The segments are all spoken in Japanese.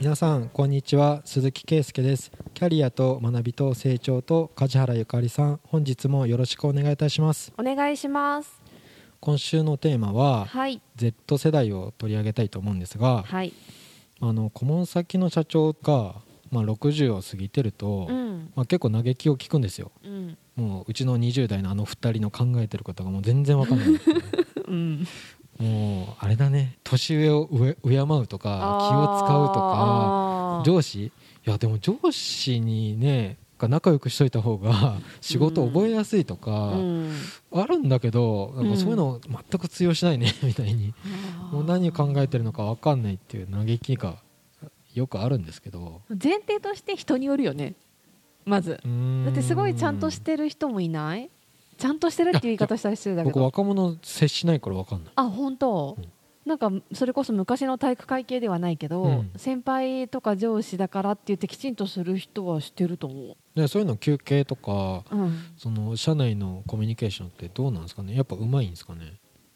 皆さんこんにちは。鈴木圭介です。キャリアと学びと成長と梶原ゆかりさん。本日もよろしくお願いいたします。お願いします。今週のテーマははい。Z 世代を取り上げたいと思うんですがはい。あの顧問先の社長がまあ60を過ぎてると、うん。まあ、結構嘆きを聞くんですよ。うん。もううちの20代のあの2人の考えてることがもう全然わかんない うんもうあれだね。年上を敬敬うとか気を使うとか上司？いやでも上司にねが仲良くしといた方が 仕事覚えやすいとか、うん。あるんだけどなんかそういうの全く通用しないね みたいに。もう何考えてるのか分かんないっていう嘆きがよくあるんですけど。前提として人によるよね。まず。だってすごいちゃんとしてる人もいないちゃんとしてるっていう言い方したら失礼だけど。僕若者接しないから分かんない。あ本当、うん。なんかそれこそ昔の体育会系ではないけど、うん。先輩とか上司だからって言ってきちんとする人はしてると思でそういうの休憩とかううん。その社内のコミュニケーションってどうなんですかね？やっぱうまいんですかね？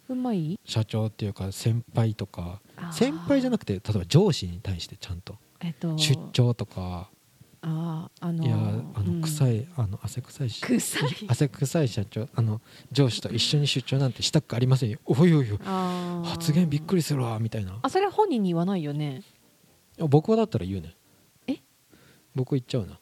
うまい？社長っていうか先輩とか。先輩じゃなくくて例えば上司に対してちゃんと。えっと。出張とかあーあのいやあの臭い、いあの汗臭いし。臭い？汗臭い社長あの上司と一緒に出張なんてしたくありませんよ。おいおいおい。発言びっくりするわみたいな。あそれは本人に言わないよね。僕はだったら言うね。え？僕言っちゃうな。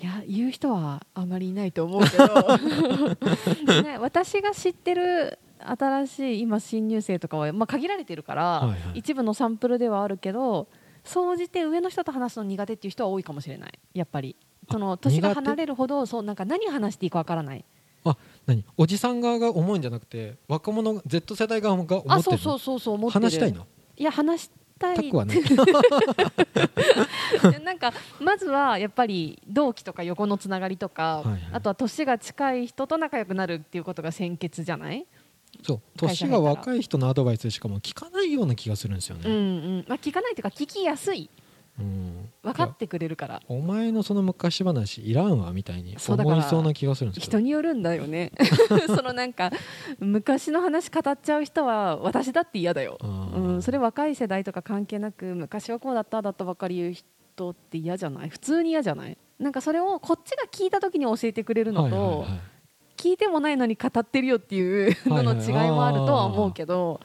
いや言う人はあまりいないと思うけど、ね、私が知ってる新しい今新入生とかは、まあ、限られてるから、はいはい。一部のサンプルではあるけど総じて上の人と話すの苦手っていう人は多いかもしれない。やっぱり。その年が離れるほどそうなんか何話していいかわからない。何？おじさん側が思うんじゃなくて若者 Z 世代側が思ってるの？あそうそうそうそう思っ話したいの？いや話したい。はね なんかまずはやっぱり同期とか横のつながりとか、はいはい。あとは年が近い人と仲良くなるっていうことが先決じゃない、そう。年が若い人のアドバイスしかも聞かないような気がするんですようんね、うん。まあ、聞かないというか聞きやすい。うん。分かってくれるから。お前のその昔話いらんわみたいに思いそうな気がするんですけど。人によるんだよね。そのなんか昔の話語っちゃう人は私だって嫌だよ、うん、それ若い世代とか関係なく昔はこうだっただったばっかり言う人って嫌じゃない？普通に嫌じゃない？なんかそれをこっちが聞いた時に教えてくれるのと、はいはいはい聞いてもないのに語ってるよっていうのの違いもあるとは思うけど、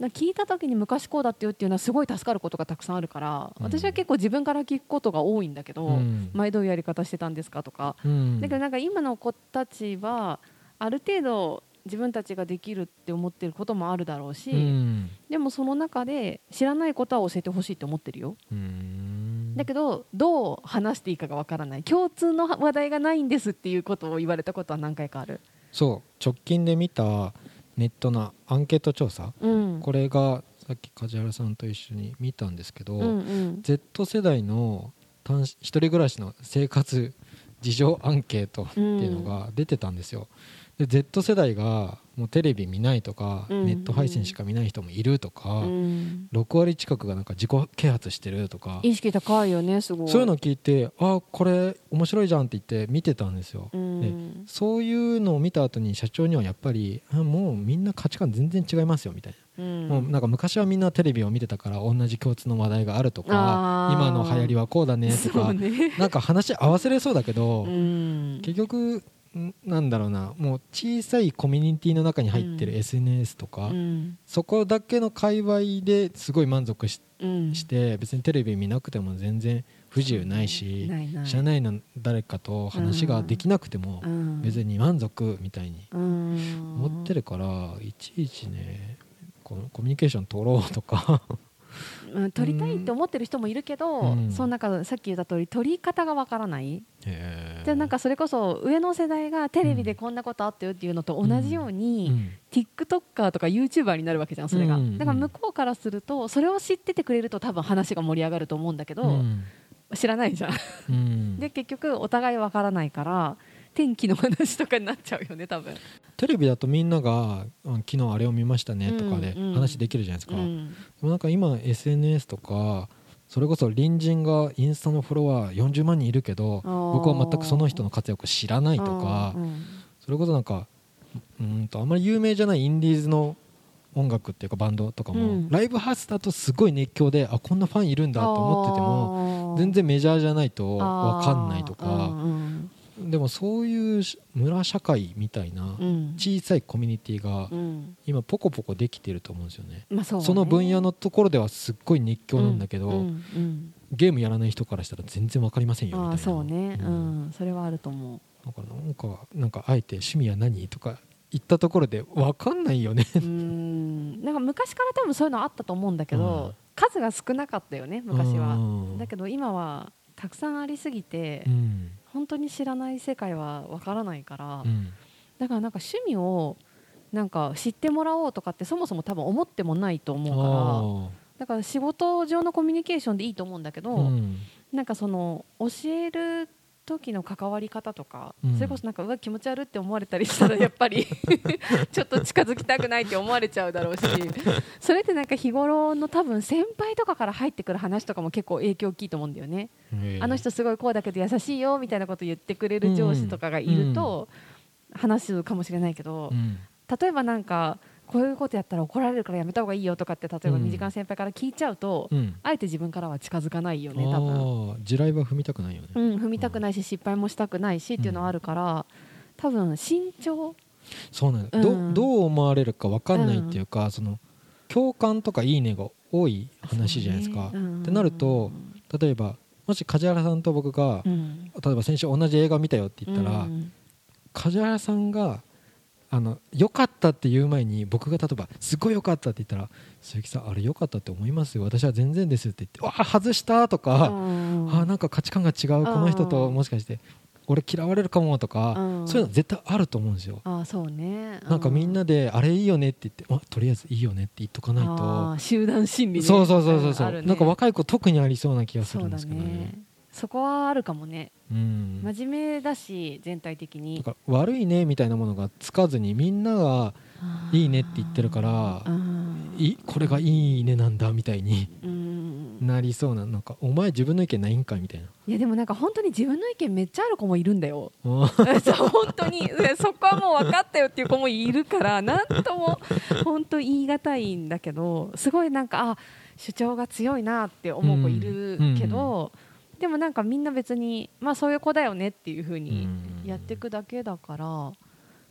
聞いた時に昔こうだってよっていうのはすごい助かることがたくさんあるから、うん。私は結構自分から聞くことが多いんだけど、うん。前どういうやり方してたんですかとか、うん。だけどなんか今の子たちはある程度自分たちができるって思ってることもあるだろうし、うん。でもその中で知らないことは教えてほしいって思ってるよ。うんだけどどう話していいかがわからない。共通の話題がないんですっていうことを言われたことは何回かある。そう。直近で見たネットのアンケート調査。うん。これがさっき梶原さんと一緒に見たんですけど、うんうん。Z 世代の一人暮らしの生活事情アンケートっていうのが出てたんですよ。で Z 世代がもうテレビ見ないとか、うん。ネット配信しか見ない人もいるとか、うん。6割近くがなんか自己啓発してるとか意識高いよねすごい。そういうの聞いてあこれ面白いじゃんって言って見てたんですよ。うん。そういうのを見た後に社長にはやっぱりあもうみんな価値観全然違いますよみたいな、うん。もうなんか昔はみんなテレビを見てたから同じ共通の話題があるとか今の流行りはこうだねとか、ね。なんか話合わせれそうだけど、うん。結局んなんだろうなもう小さいコミュニティの中に入ってるうん。SNS とか、うん。そこだけの界隈ですごい満足しうん。して別にテレビ見なくても全然不自由ないしないない。社内の誰かと話ができなくてもうん。別に満足みたいにうん。思ってるからいちいちねこのコミュニケーション取ろうとかうん取りたいって思ってる人もいるけど、うん。その中でさっき言った通り取り方がわからない、へー。でなんかそれこそ上の世代がテレビでこんなことあったよっていうのと同じように、うん。TikToker とか YouTuber になるわけじゃんそれが、うん。だから向こうからするとそれを知っててくれると多分話が盛り上がると思うんだけど、うん。知らないじゃん。で結局お互いわからないから天気の話とかになっちゃうよね多分。テレビだとみんながうん昨日あれを見ましたねとかでうん。うん話できるじゃないですか、うん。でもなんか今 SNS とかそれこそ隣人がインスタのフォロワー40万人いるけど僕は全くその人の活躍を知らないとかうんそれこそなんかうんとあんまり有名じゃないインディーズの音楽っていうかバンドとかも、うん。ライブハウスだとすごい熱狂であこんなファンいるんだと思っててもも全然メジャーじゃないと分かんないとか、うんでもそういうし村社会みたいなうん。小さいコミュニティがうん。今ポコポコできてると思うんですよね。まあその分野のところではすっごい熱狂なんだけど、ゲームやらない人からしたら全然わかりませんよみたいな。そうね。ううん。んそれはあると思う。だからなんかなんかあえて趣味は何とか言ったところでわかんないよね。うーん。なんか昔から多分そういうのあったと思うんだけど、うん。数が少なかったよね昔は、うん。だけど今はたくさんありすぎて、うん本当に知らない世界はわからないから、うん。だからなんか趣味をなんか知ってもらおうとかってそもそも多分思ってもないと思うからだから仕事上のコミュニケーションでいいと思うんだけど、うん。なんかその教える時の関わり方とか、うん。それこそなんかうわ気持ち悪って思われたりしたらやっぱり ちょっと近づきたくないって思われちゃうだろうしそれってなんか日頃の多分先輩とかから入ってくる話とかも結構影響大きいと思うんだよね、あの人すごいこうだけど優しいよみたいなこと言ってくれる上司とかがいると話すかもしれないけど、うん。例えばなんかこういうことやったら怒られるからやめた方がいいよとかって例えばうん。身近な先輩から聞いちゃうと、うん。あえて自分からは近づかないよね多分。地雷は踏みたくないよね、うん、踏みたくないし失敗もしたくないしっていうのはあるから、多分慎重そうなんだ、うん。どどう思われるかわかんないっていうか、その共感とかいいねが多い話じゃないですか、ね。うん。ってなると例えばもし梶原さんと僕が、うん。例えば先週同じ映画見たよって言ったら、うん。梶原さんがあの良かったって言う前に僕が例えばすごい良かったって言ったら鈴木さんあれ良かったって思いますよ。私は全然ですって言ってわあ外したとか、うん。あなんか価値観が違うこの人ともしかして俺嫌われるかもとか、うん。そういうの絶対あると思うんですよ。あそうね。なんかみんなであれいいよねって言ってあとりあえずいいよねって言っとかないあとー集団心理ね。そうそうそうそうそう、なんか若い子特にありそうな気がするんですけどね。ねそこはあるかもね。うん。真面目だし全体的に。悪いねみたいなものがつかずにみんながいいねって言ってるからうんいこれがいいねなんだみたいにうん。なりそうななんかお前自分の意見ないんかみたいな。いやでもなんか本当に自分の意見めっちゃある子もいるんだよ。本当に。でそこはもう分かったよっていう子もいるからなんとも本当言い難いんだけどすごいなんかあ主張が強いなって思う子いるけど、でもなんかみんな別にまあそういう子だよねっていう風にやっていくだけだから。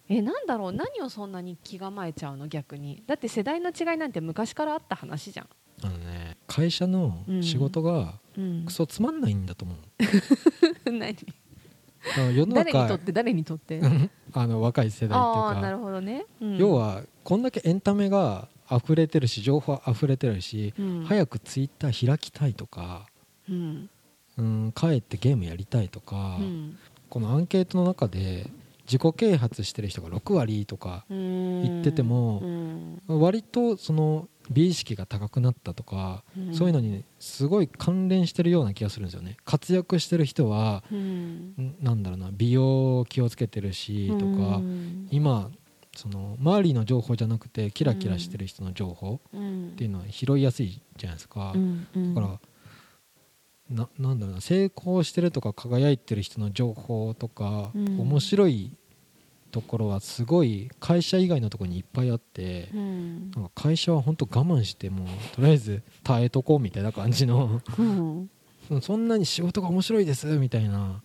えなんだろう何をそんなに気構えちゃうの？逆に。だって世代の違いなんて昔からあった話じゃん、あのね会社の仕事がうん。ク、ソつまんないんだと思う 何？だから世の誰にと中って？誰にとって？あの若い世代っていうか。なるほどね、うん。要、はこんだけエンタメが溢れてるし情報溢れてるし、うん。早くツイッター開きたいとか、うんうん、帰ってゲームやりたいとか、うん。このアンケートの中で自己啓発してる人が6割とか言っててもうん。割とその美意識が高くなったとか、うん。そういうのにすごい関連してるような気がするんですよね。活躍してる人はうん。んなんだろうな美容気をつけてるしとか、うん。今その周りの情報じゃなくてキラキラしてる人の情報うん。っていうのは拾いやすいじゃないですか、だからななんだろうな成功してるとか輝いてる人の情報とか、うん。面白いところはすごい会社以外のところにいっぱいあって、うん。なんか会社は本当我慢してもうとりあえず耐えとこうみたいな感じの。うん。そんなに仕事が面白いですみたいな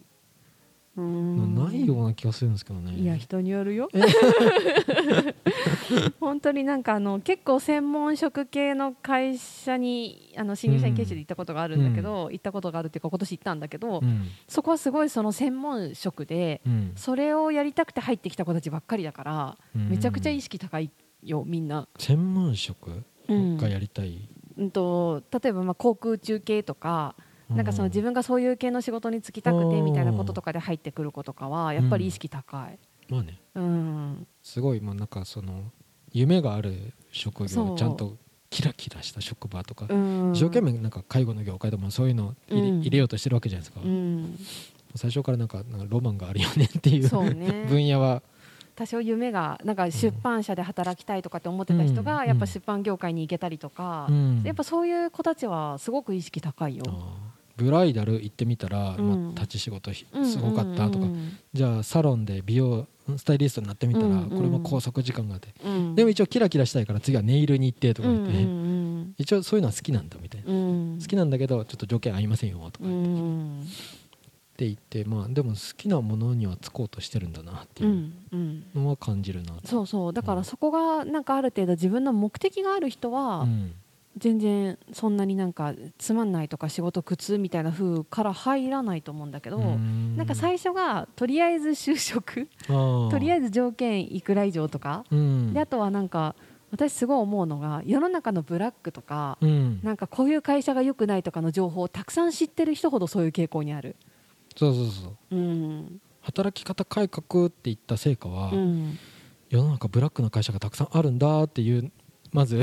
ないような気がするんですけどね。いや人によるよ。え？本当になんかあの結構専門職系の会社にあの新入社員研修で行ったことがあるんだけど、行ったことがあるっていうか今年行ったんだけど、うん。そこはすごいその専門職でうん。それをやりたくて入ってきた子たちばっかりだから、うん。めちゃくちゃ意識高いよみんな。専門職？うん。がやりたい、うんと例えばまあ航空中継とかなんかその自分がそういう系の仕事に就きたくてみたいなこととかで入ってくる子とかはやっぱり意識高い。まあね。うん、すごいもうなんかその夢がある職業ちゃんとキラキラした職場とか、う。ん、一生懸命なんか介護の業界でもそういうの入れ,、うん。入れようとしてるわけじゃないですか、うん、最初からなんかなんかロマンがあるよねっていうね。分野は。多少夢がなんか出版社で働きたいとかって思ってた人が、うん。やっぱ出版業界に行けたりとか、うん。やっぱそういう子たちはすごく意識高いよブライダル行ってみたら、うん。まあ、立ち仕事ひすごかったとか、うんうんじゃあサロンで美容スタイリストになってみたら、うんうんこれも拘束時間があって、うん。でも一応キラキラしたいから次はネイルに行ってとか言って、うんうん一応そういうのは好きなんだみたいな、うん。好きなんだけどちょっと条件合いませんよとかう言って,、ん言ってまあでも好きなものにはつこうとしてるんだなってういうんうん。のは感じるな、そうそう。だからそこがなんかある程度自分の目的がある人はうん全然そんなになんかつまんないとか仕事苦痛みたいな風から入らないと思うんだけど、なんか最初がとりあえず就職とりあえず、ず条件いくら以上とか、うん。であとはなんか私すごい思うのが世の中のブラックとか、うん、なんかこういう会社が良くないとかの情報をたくさん知ってる人ほどそういう傾向にある。そうそうそう。うん。働き方改革って言った成果は、うん、世の中ブラックな会社がたくさんあるんだっていうまず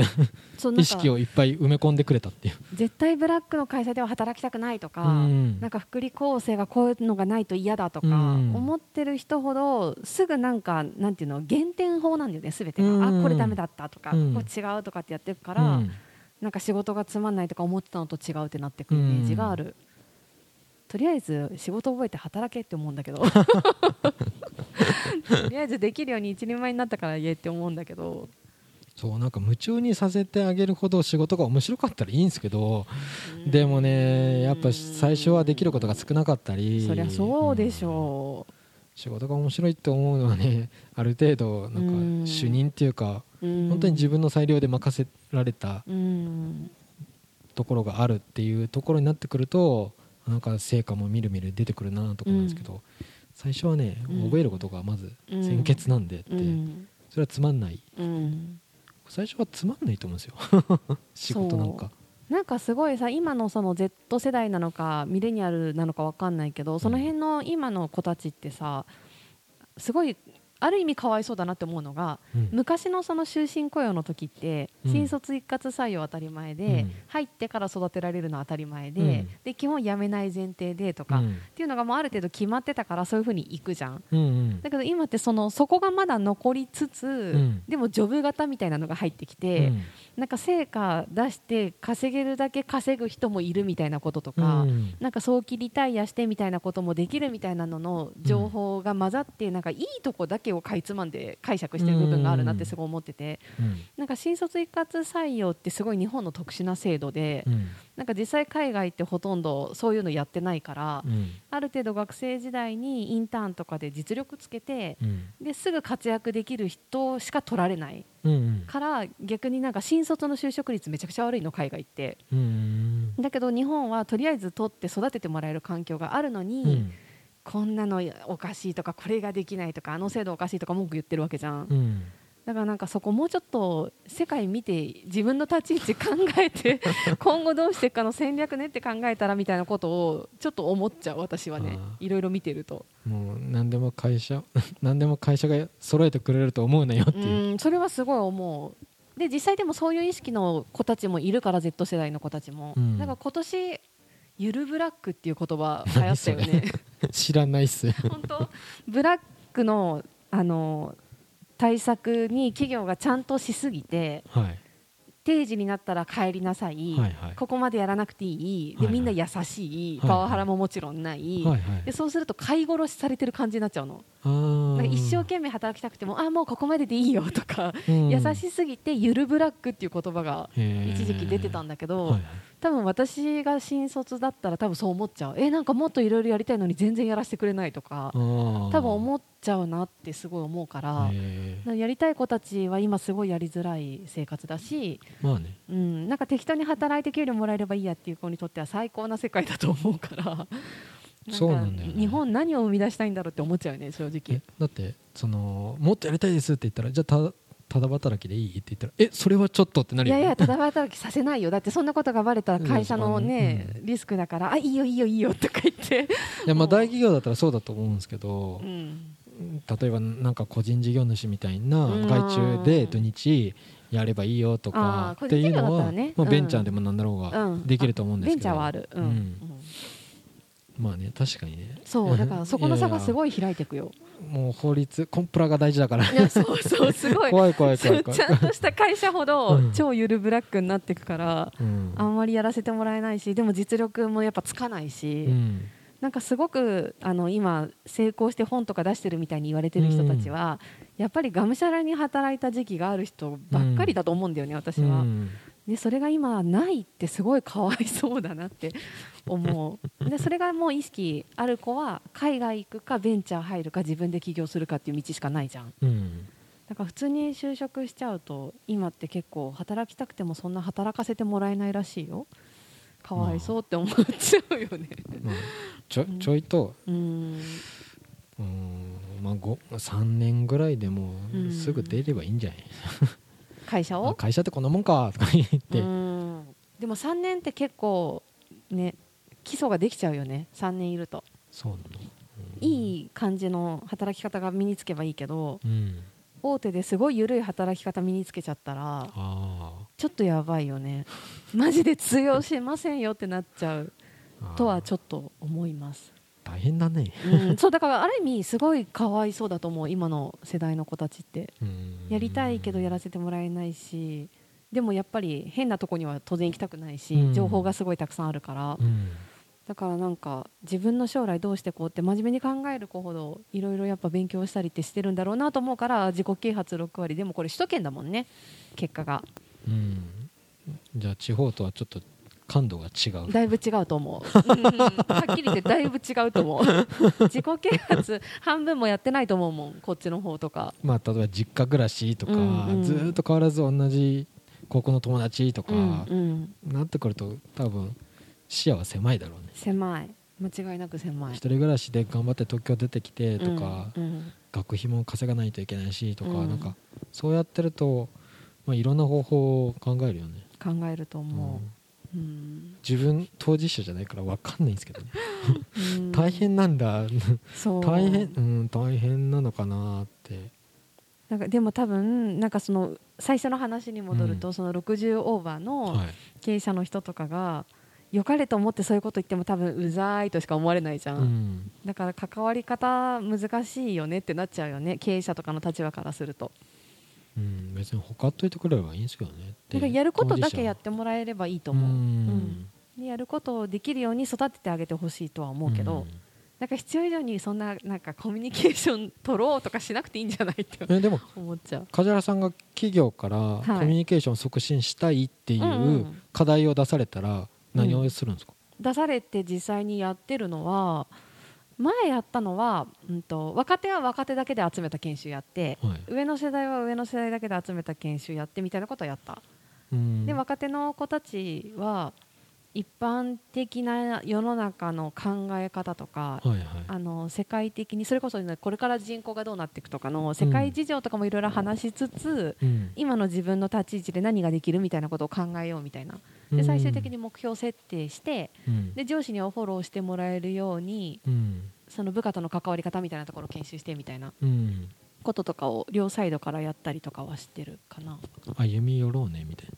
意識をいっぱい埋め込んでくれたっていう、絶対ブラックの会社では働きたくないとか、うん。なんか福利厚生がこういうのがないと嫌だとかうん。思ってる人ほどすぐなんかなんていうの減点法なんだよね全てが、うん。あこれダメだったとか、うん。これ違うとかってやってるから、うん。なんか仕事がつまんないとか思ってたのと違うってなってくるイメージがある、とりあえず仕事覚えて働けって思うんだけど。とりあえずできるように一人前になったから言えって思うんだけどそうなんか夢中にさせてあげるほど仕事が面白かったらいいんですけど、でもねやっぱ最初はできることが少なかったり。そりゃそうでしょ仕事が面白いって思うのはね ある程度なうん。んか主任っていうか、本当に自分の裁量で任せられたうん。ところがあるっていうところになってくるとなんか成果もみるみる出てくるなとかなんですけど、最初はねうん。覚えることがまずうん。先決なんでって、うん。それはつまんない。うん最初はつまんないと思うんですよ。仕事なんか。なんかすごいさ今のその Z 世代なのかミレニアルなのかわかんないけどその辺の今の子たちってさすごいある意味かわいそうだなって思うのがうん。昔のその終身雇用の時ってうん。新卒一括採用当たり前で、うん。入ってから育てられるのは当たり前で,、うん。で基本辞めない前提でとか、っうん。ていうのがもうある程度決まってたからそういうふうにいくじゃん。うんうん。だけど今ってそのそこがまだ残りつつ、ん。でもジョブ型みたいなのが入ってきて、うん。なんか成果出して稼げるだけ稼ぐ人もいるみたいなこととか、うん。なんか早期リタイアしてみたいなこともできるみたいなのの情報が混ざって、なんかいいとこだけをかいつまんで解釈してる部分があるなってすごい思ってて、うん。なんか新卒一括採用ってすごい日本の特殊な制度で、うん。なんか実際海外ってほとんどそういうのやってないから、うん。ある程度学生時代にインターンとかで実力つけて、うん。ですぐ活躍できる人しか取られないから逆になんか新卒の就職率めちゃくちゃ悪いの海外って。うん。だけど日本はとりあえず取って育ててもらえる環境があるのに、うんこんなのおかしいとかこれができないとかあの制度おかしいとか文句言ってるわけじゃん、うん。だからなんかそこもうちょっと世界見て自分の立ち位置考えて 今後どうしていくかの戦略ねって考えたらみたいなことをちょっと思っちゃう私はね。あいろいろ見てると。もう何でも会社 何でも会社が揃えてくれると思うなよってういう、んそれはすごい思う。で実際でもそういう意識の子たちもいるから Z 世代の子たちも、うん。だから今年ゆるブラックっていう言葉流行ったよね 知らないっす本当？ブラックのあの対策に企業がちゃんとしすぎてはい。定時になったら帰りなさい、はいはい。ここまでやらなくていい。で、はいはい。みんな優しい。はいパワハラももちろんない、はいはい。でそうすると飼い殺しされてる感じになっちゃうの一生懸命働きたくてもあもうここまででいいよとか、うん。優しすぎてゆるブラックっていう言葉が一時期出てたんだけど、はいはい。多分私が新卒だったら多分そう思っちゃう。えなんかもっといろいろやりたいのに全然やらせてくれないとか多分思っちゃうなってすごい思うから。やりたい子たちは今すごいやりづらい生活だし、まあね。うん、なんか適当に働いて給料もらえればいいやっていう子にとっては最高な世界だと思うからそうなんだよね。日本何を生み出したいんだろうって思っちゃうよね正直。えだってそのもっとやりたいですって言ったらじゃあたただ働きでいいって言ったらえそれはちょっとってないるよね。やいやただ働きさせないよ。だってそんなことがバレたら会社のね、うリスクだからあいいよいいよいいよとか言って、いやまあ大企業だったらそうだと思うんですけど、うん。例えばなんか個人事業主みたいなうん。外注で土日やればいいよとかっていうのは、まあ、ベンチャーでもなんだろうがうん。できると思うんですけど、ベンチャーはある、うん。うんまあね確かにね。そうだからそこの差がすいごい開いていくよもう法律コンプラが大事だから。いやそうそうすごい。怖い怖い怖いちゃんとした会社ほどうん。超ゆるブラックになっていくから、うん。あんまりやらせてもらえないしでも実力もやっぱつかないし、うん。なんかすごくあの今成功して本とか出してるみたいに言われてる人たちは、やっぱりがむしゃらに働いた時期がある人ばっかりだと思うんだよね、私は。うんでそれが今ないってすごいかわいそうだなって 思う。でそれがもう意識ある子は海外行くかベンチャー入るか自分で起業するかっていう道しかないじゃん。うん。だから普通に就職しちゃうと今って結構働きたくてもそんな働かせてもらえないらしいよ。かわいそうって思っちゃうよね。まあちょちょいと。うん。うんまあ、ご3年ぐらいでもうん。うすぐ出ればいいんじゃない、会社を？あ会社ってこんなもんか。とか言って、うん。でも3年って結構ね基礎ができちゃうよね。3年いると。そうなの、いい感じの働き方が身につけばいいけどうん、大手ですごい緩い働き方身につけちゃったらちょっとやばいよね。マジで通用しませんよってなっちゃうとはちょっと思います、大変だね、うん、そうだからある意味すごいかわいそうだと思う今の世代の子たちって。うん。やりたいけどやらせてもらえないしでもやっぱり変なとこには当然行きたくないし、うん。情報がすごいたくさんあるから、うん。だからなんか自分の将来どうしてこうって真面目に考える子ほどいろいろやっぱ勉強したりってしてるんだろうなと思うから自己啓発6割でもこれ首都圏だもんね結果が。うん。じゃあ地方とはちょっと感度が違う。だいぶ違うと思う、はっきり言ってだいぶ違うと思う。自己啓発半分もやってないと思うもんこっちの方とか。まあ例えば実家暮らしとか、うんうん。ずーっと変わらず同じ高校の友達とか、うんうん、なってくると多分視野は狭いだろうね。狭い。間違いなく狭い。一人暮らしで頑張って東京出てきてとか、うんうん。学費も稼がないといけないしとか、うん。なんかそうやってると、まあ、いろんな方法を考えるよね、考えるとうん思う、うん自分当事者じゃないから分かんないんですけどね、うん。大変なんだ。大変うん大変なのかなって。なんかでも多分なんかその最初の話に戻ると、うん。その60オーバーのはい。経営者の人とかが良かれと思ってそういうこと言っても多分うざいとしか思われないじゃん、うん。だから関わり方難しいよねってなっちゃうよね。経営者とかの立場からするとうん、別に他っといてくれればいいんですけどね。ってなんかやることだけやっ当てもらえればいいと思う、ううん。んでやることをできるように育ててあげてほしいとは思うけど、なんか必要以上にそんななんかコミュニケーション取ろうとかしなくていいんじゃないってでも思っちゃう。梶原さんが企業からはい。コミュニケーションを促進したいっていうんううん。課題を出されたら何をするんですか、出されて実際にやってるのは前やったのは、うん、と若手は若手だけで集めた研修やってはい。上の世代は上の世代だけで集めた研修やってみたいなことはやった、うん。で若手の子たちは一般的な世の中の考え方とか、はいはい。あの世界的にそれこそ、ね、これから人口がどうなっていくとかの世界事情とかもいろいろ話しつつ、うん。今の自分の立ち位置で何ができるみたいなことを考えようみたいなで最終的に目標設定してうん。で上司にはフォローしてもらえるようにうん。その部下との関わり方みたいなところを研修してみたいなうん。こととかを両サイドからやったりとかはしてるかな。歩み寄ろうねみたい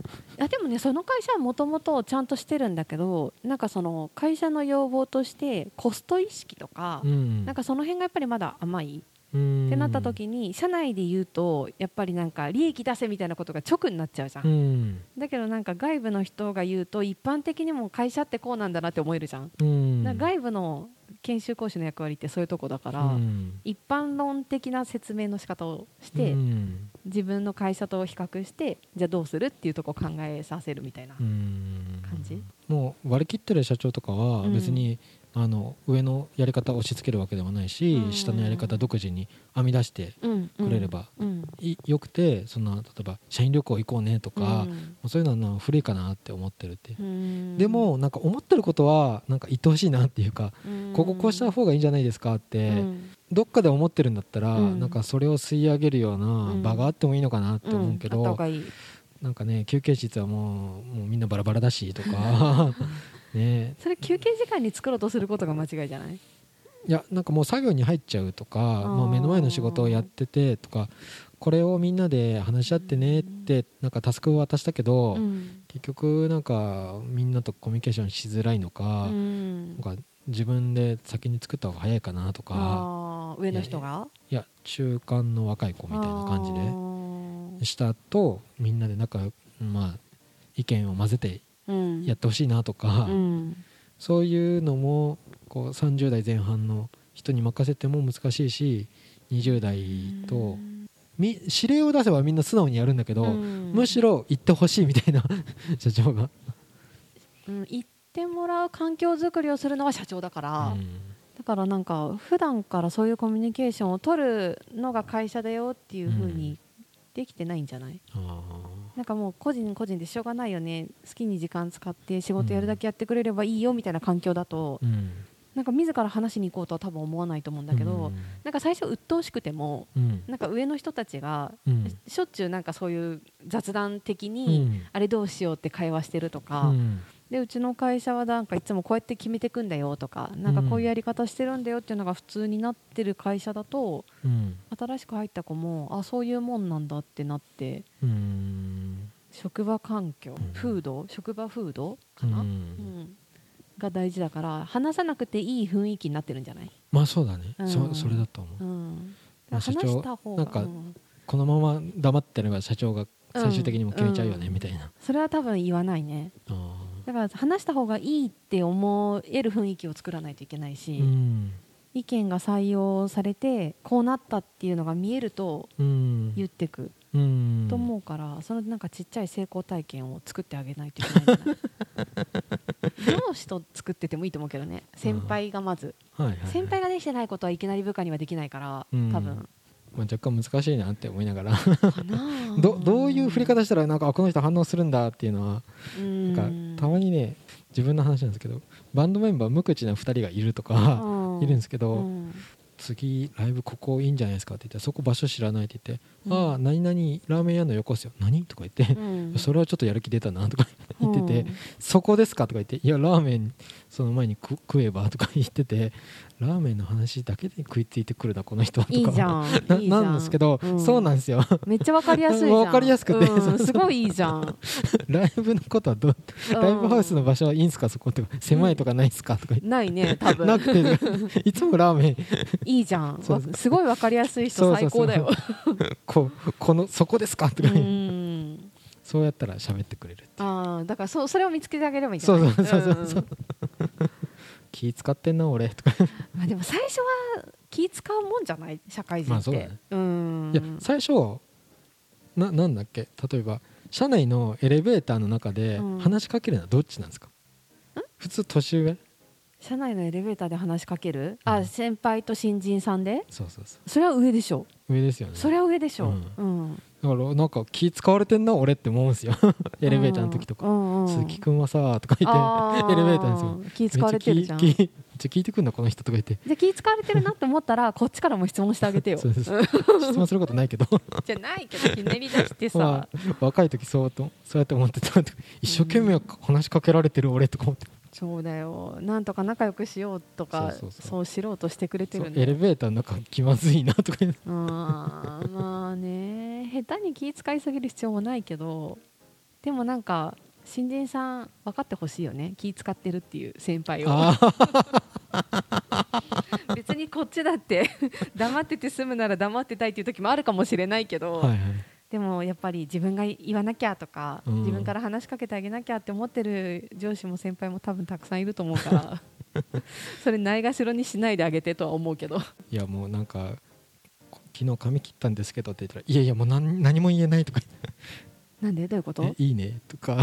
あでもねその会社はもともとちゃんとしてるんだけどなんかその会社の要望としてコスト意識とか、な、うん、なんかその辺がやっぱりまだ甘いうんってなった時に社内で言うとやっぱりなんか利益出せみたいなことが直になっちゃうじゃん、うん。だけどなんか外部の人が言うと一般的にも会社ってこうなんだなって思えるじゃん、外部の研修講師の役割ってそういうとこだから、うん。一般論的な説明の仕方をして、うん。自分の会社と比較してじゃあどうするっていうとこを考えさせるみたいなうん。感じ、もう割り切ってる社長とかはうん。別に、あの上のやり方を押し付けるわけではないし、うん。下のやり方独自に編み出してうん。くれればよくてその例えば社員旅行行こうねとか、うん。そういうのはな古いかなって思ってるって、う。ん。でもなんか思ってることはなんか言ってほしいなっていうか、うん。こここうした方がいいんじゃないですかって、うん。どっかで思ってるんだったら、うん。なんかそれを吸い上げるような場があってもいいのかなって思うけど、なんかね休憩室はもうもうみんなバラバラだしとか ね。それ休憩時間に作ろうとすることが間違いじゃない？いやなんかもう作業に入っちゃうとかまあ、目の前の仕事をやっててとかこれをみんなで話し合ってねってなんかタスクを渡したけど、うん。結局なんかみんなとコミュニケーションしづらいのか,、うん。なんか自分で先に作った方が早いかなとか上の人が？いや中間の若い子みたいな感じで。でしたとみんなで仲良くまあ意見を混ぜてやってほしいなとか、うん。そういうのもこう30代前半の人に任せても難しいし20代とみ指令を出せばみんな素直にやるんだけど、うん。むしろ言ってほしいみたいな 社長が。うん、言ってもらう環境づくりをするのは社長だから、うん。だからなんか普段からそういうコミュニケーションを取るのが会社だよっていう風にできてないんじゃない、あなんかもう個人個人でしょうがないよね。好きに時間使って仕事やるだけやってくれればいいよみたいな環境だと、ーうん。なんか自ら話しに行こうとは多分思わないと思うんだけど、なんか最初鬱陶しくてもうん。なんか上の人たちがうん。しょっちゅうなんかそういう雑談的うに、ん。あれどうしようって会話してるとか、うんでうちの会社はなんかいつもこうやって決めていくんだよとかなんかこういうやり方してるんだよっていうのが普通になってる会社だとうん。新しく入った子もあそういうもんなんだってなってうん。職場環境、うん。風土職場風土かな、うん。うん。が大事だから話さなくていい雰囲気になってるんじゃない、まあそうだね、うん。そそれだと思う、話した方がなんかうん。このまま黙ってれば社長が最終的にも決めちゃうよね、うん。みたいな、それは多分言わないね。あだから話した方がいいって思える雰囲気を作らないといけないし、ーうん。意見が採用されてこうなったっていうのが見えるとうん。言ってくうん。と思うから、そのなんかちっちゃい成功体験を作ってあげないといけない上司と作っててもいいと思うけどね。先輩がまず、はいはいはい。先輩ができてないことはいきなり部下にはできないからうん。多分、まあ、若干難しいなって思いながら。どどういう振り方したらなんかあこの人反応するんだっていうのはうん。なんかたまにね自分の話なんですけどバンドメンバー無口な2人がいるとかうん いるんですけど、うん。次ライブここいいんじゃないですかって言ってそこ場所知らないって言って、うん。ああ何々ラーメン屋の横っすよ。何？とか言って、うん。それはちょっとやる気出たなとか言ってて、うん。そこですか？とか言っていやラーメンその前に食食えば？とか言っててラーメンの話だけで食いついてくるなこの人は。とかいいじゃん。なん。ですけど、うん。そうなんですよ。めっちゃわかりやすいじゃん。わかりやすくてうん。すごいいいじゃん。ライブのことはどうライブハウスの場所はいいんすか？そことか狭いとかないんすか？とか言って。ないね多分。なくて。いつもラーメン。いいじゃん。す。ごいわかりやすい人最高だよ。こうこのそこですか？とうか言って。んそうやったら喋ってくれるああだからそうそれを見つけてあげればいいんじゃない？そうそうそうそうそう。気使ってんな俺。とか。まあでも最初は気使うもんじゃない？社会人って、まあそうだね。うん。いや最初ななんだっけ？例えば社内のエレベーターの中でうん。話しかけるのはどっちなんですか、普通年上？社内のエレベーターで話しかける、うん。あ先輩と新人さんで？そうそうそそれは上でしょ。う上ですよね。それは上でしょ、う。うん。だからなんか気使われてんな俺って思うんですよ。エレベーターの時とか、うんうん鈴木君はさとか言って エレベーターですよ。気使われてるじゃん。ちゃ聞いてくんなこの人とか言って。じゃあ気使われてるなって思ったらこっちからも質問してあげてよ。そうです質問することないけど。じゃないけどひねり出してさ、まあ、若い時そうとそうやって思ってた。一生懸命話しかけられてる俺とか思って、そうだよ。なんとか仲良くしようとかそうそうそう。そうしろうとしてくれてるエレベーターの中気まずいなとか言ってうんまあね。下手に気使いすぎる必要もないけどでもなんか新人さん分かってほしいよね。気使ってるっていう先輩を。あ 別にこっちだって黙ってて済むなら黙ってたいっていう時もあるかもしれないけど、あはいはいでもやっぱり自分が言わなきゃとか、うん。自分から話しかけてあげなきゃって思ってる上司も先輩も多分たくさんいると思うから それないがしろにしないであげてとは思うけど。いやもうなんかこ昨日髪切ったんですけどって言ったらいやいやもう何何も言えないとかなんで？どういうこと？いいね。とか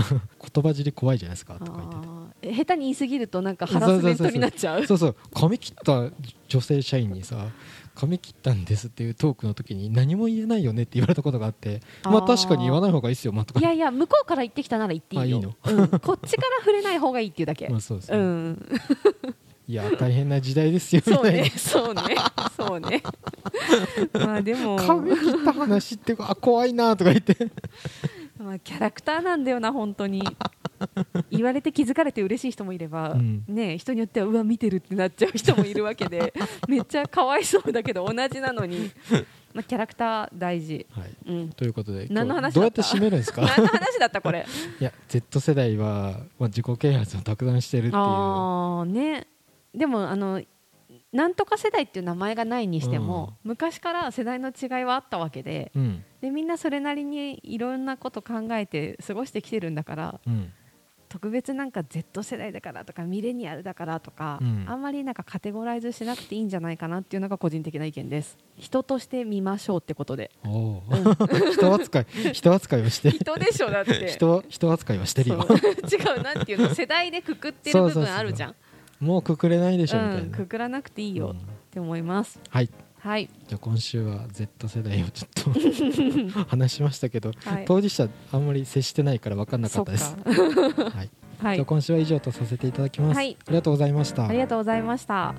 言葉尻怖いじゃないですか。とか言ってて下手に言い過ぎるとなんかハラスメントになっちゃう。そうそう。髪切った女性社員にさ髪切ったんですっていうトークの時に何も言えないよねって言われたことがあってまあ確かに言わない方がいいですよまあとか。いやいや向こうから言ってきたなら言っていいよあいいうん、こっちから触れない方がいいっていうだけ、ま あそうですね、うん。いや大変な時代ですよそうね。そうね。そうね。まあでも。髪切った話ってあ怖いなとか言って。まあ、キャラクターなんだよな本当に 言われて気づかれて嬉しい人もいれば、うん。ね、人によってはうわ見てるってなっちゃう人もいるわけで めっちゃかわいそうだけど同じなのに、まあ、キャラクター大事、はい。うん、ということで何の話だった？今日どうやって締めるんですか？何の話だったこれ？いや Z 世代は、まあ、自己啓発をたくさんしてるっていう。ああね。でもあのなんとか世代っていう名前がないにしても、昔から世代の違いはあったわけでうん。でみんなそれなりにいろんなこと考えて過ごしてきてるんだからうん特別なんか Z 世代だからとかミレニアルだからとか、うん。あんまりなんかカテゴライズしなくていいんじゃないかなっていうのが個人的な意見です。人として見ましょうってことで。おお 人扱い人扱いをして。人でしょだって。人人扱いはしてるよ。違うなんていうの？世代でくくってる部分あるじゃん。もうくくれないでしょみたうん、いな、くくらなくていいようんって思います、はいはい、じゃあ今週は Z 世代をちょっと 話しましたけど、はい、当事者あんまり接してないから分かんなかったです。はい。じゃあ今週は以上とさせていただきます、はい。ありがとうございました。ありがとうございました